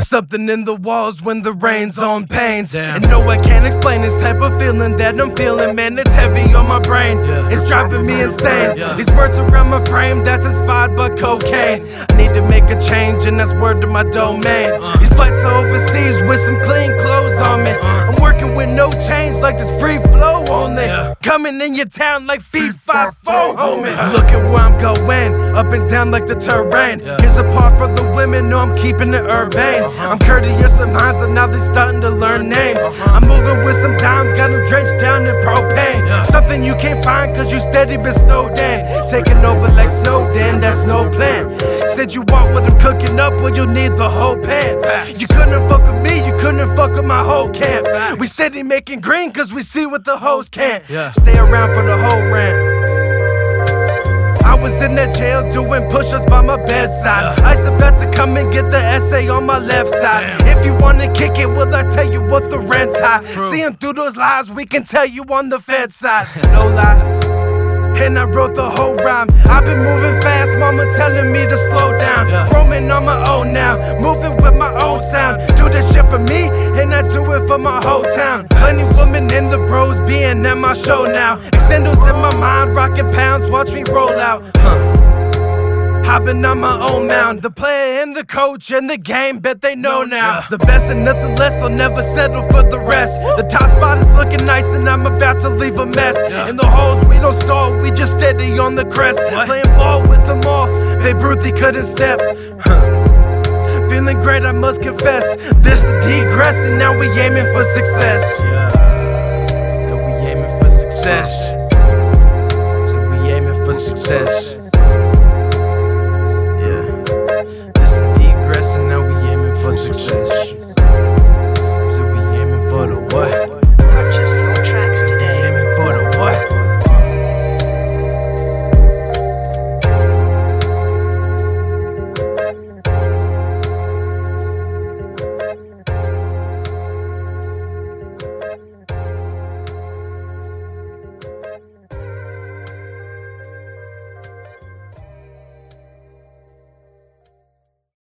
something in the walls when the rain's on panes. And no, I can't explain this type of feeling that I'm feeling, man. It's heavy on my brain, it's driving me insane. These words around my frame, that's inspired by cocaine. I need to make a change, and that's word to my domain. Uh. These flights are overseas Coming in your town like feet five four, homie. Look at where I'm going, up and down like the terrain. Here's a part for the women, no, I'm keeping it urbane. I'm courteous of minds, and now they starting to learn names. I'm moving with some dimes, got them drenched down in propane. Something you can't find, cause you steady been snowed in. Taking over like Snowden, that's no plan. Said you want what I'm cooking up, well, you need the whole pan. You couldn't fuck with me, you couldn't fuck with my whole camp. We steady making green, cause we see what the hoes can't. Stay around for the whole rant. I was in jail doing push ups by my bedside. Ice about to come and get the essay on my left side. If you wanna kick it, will I tell you what the rent's high? Seeing through those lies, we can tell you on the Fed side. No lie. And I wrote the whole rhyme. I've been moving fast, mama telling me to slow down. Roaming on my own now, moving with my own sound. Do this shit for me, and I do it for my whole town. Plenty women in the bros being at my show now. Extendos in my mind, rocking pounds, watch me roll out. Been on my own mound. The player and the coach and the game, bet they know now. The best and nothing less, I'll never settle for the rest. The top spot is looking nice, and I'm about to leave a mess. In the halls, we don't stall, we just steady on the crest. Playing ball with them all, Babe Ruth, he couldn't step. Feeling great, I must confess. This the digress, and now we aiming for success. Yeah, we aiming for success. So we aiming for success.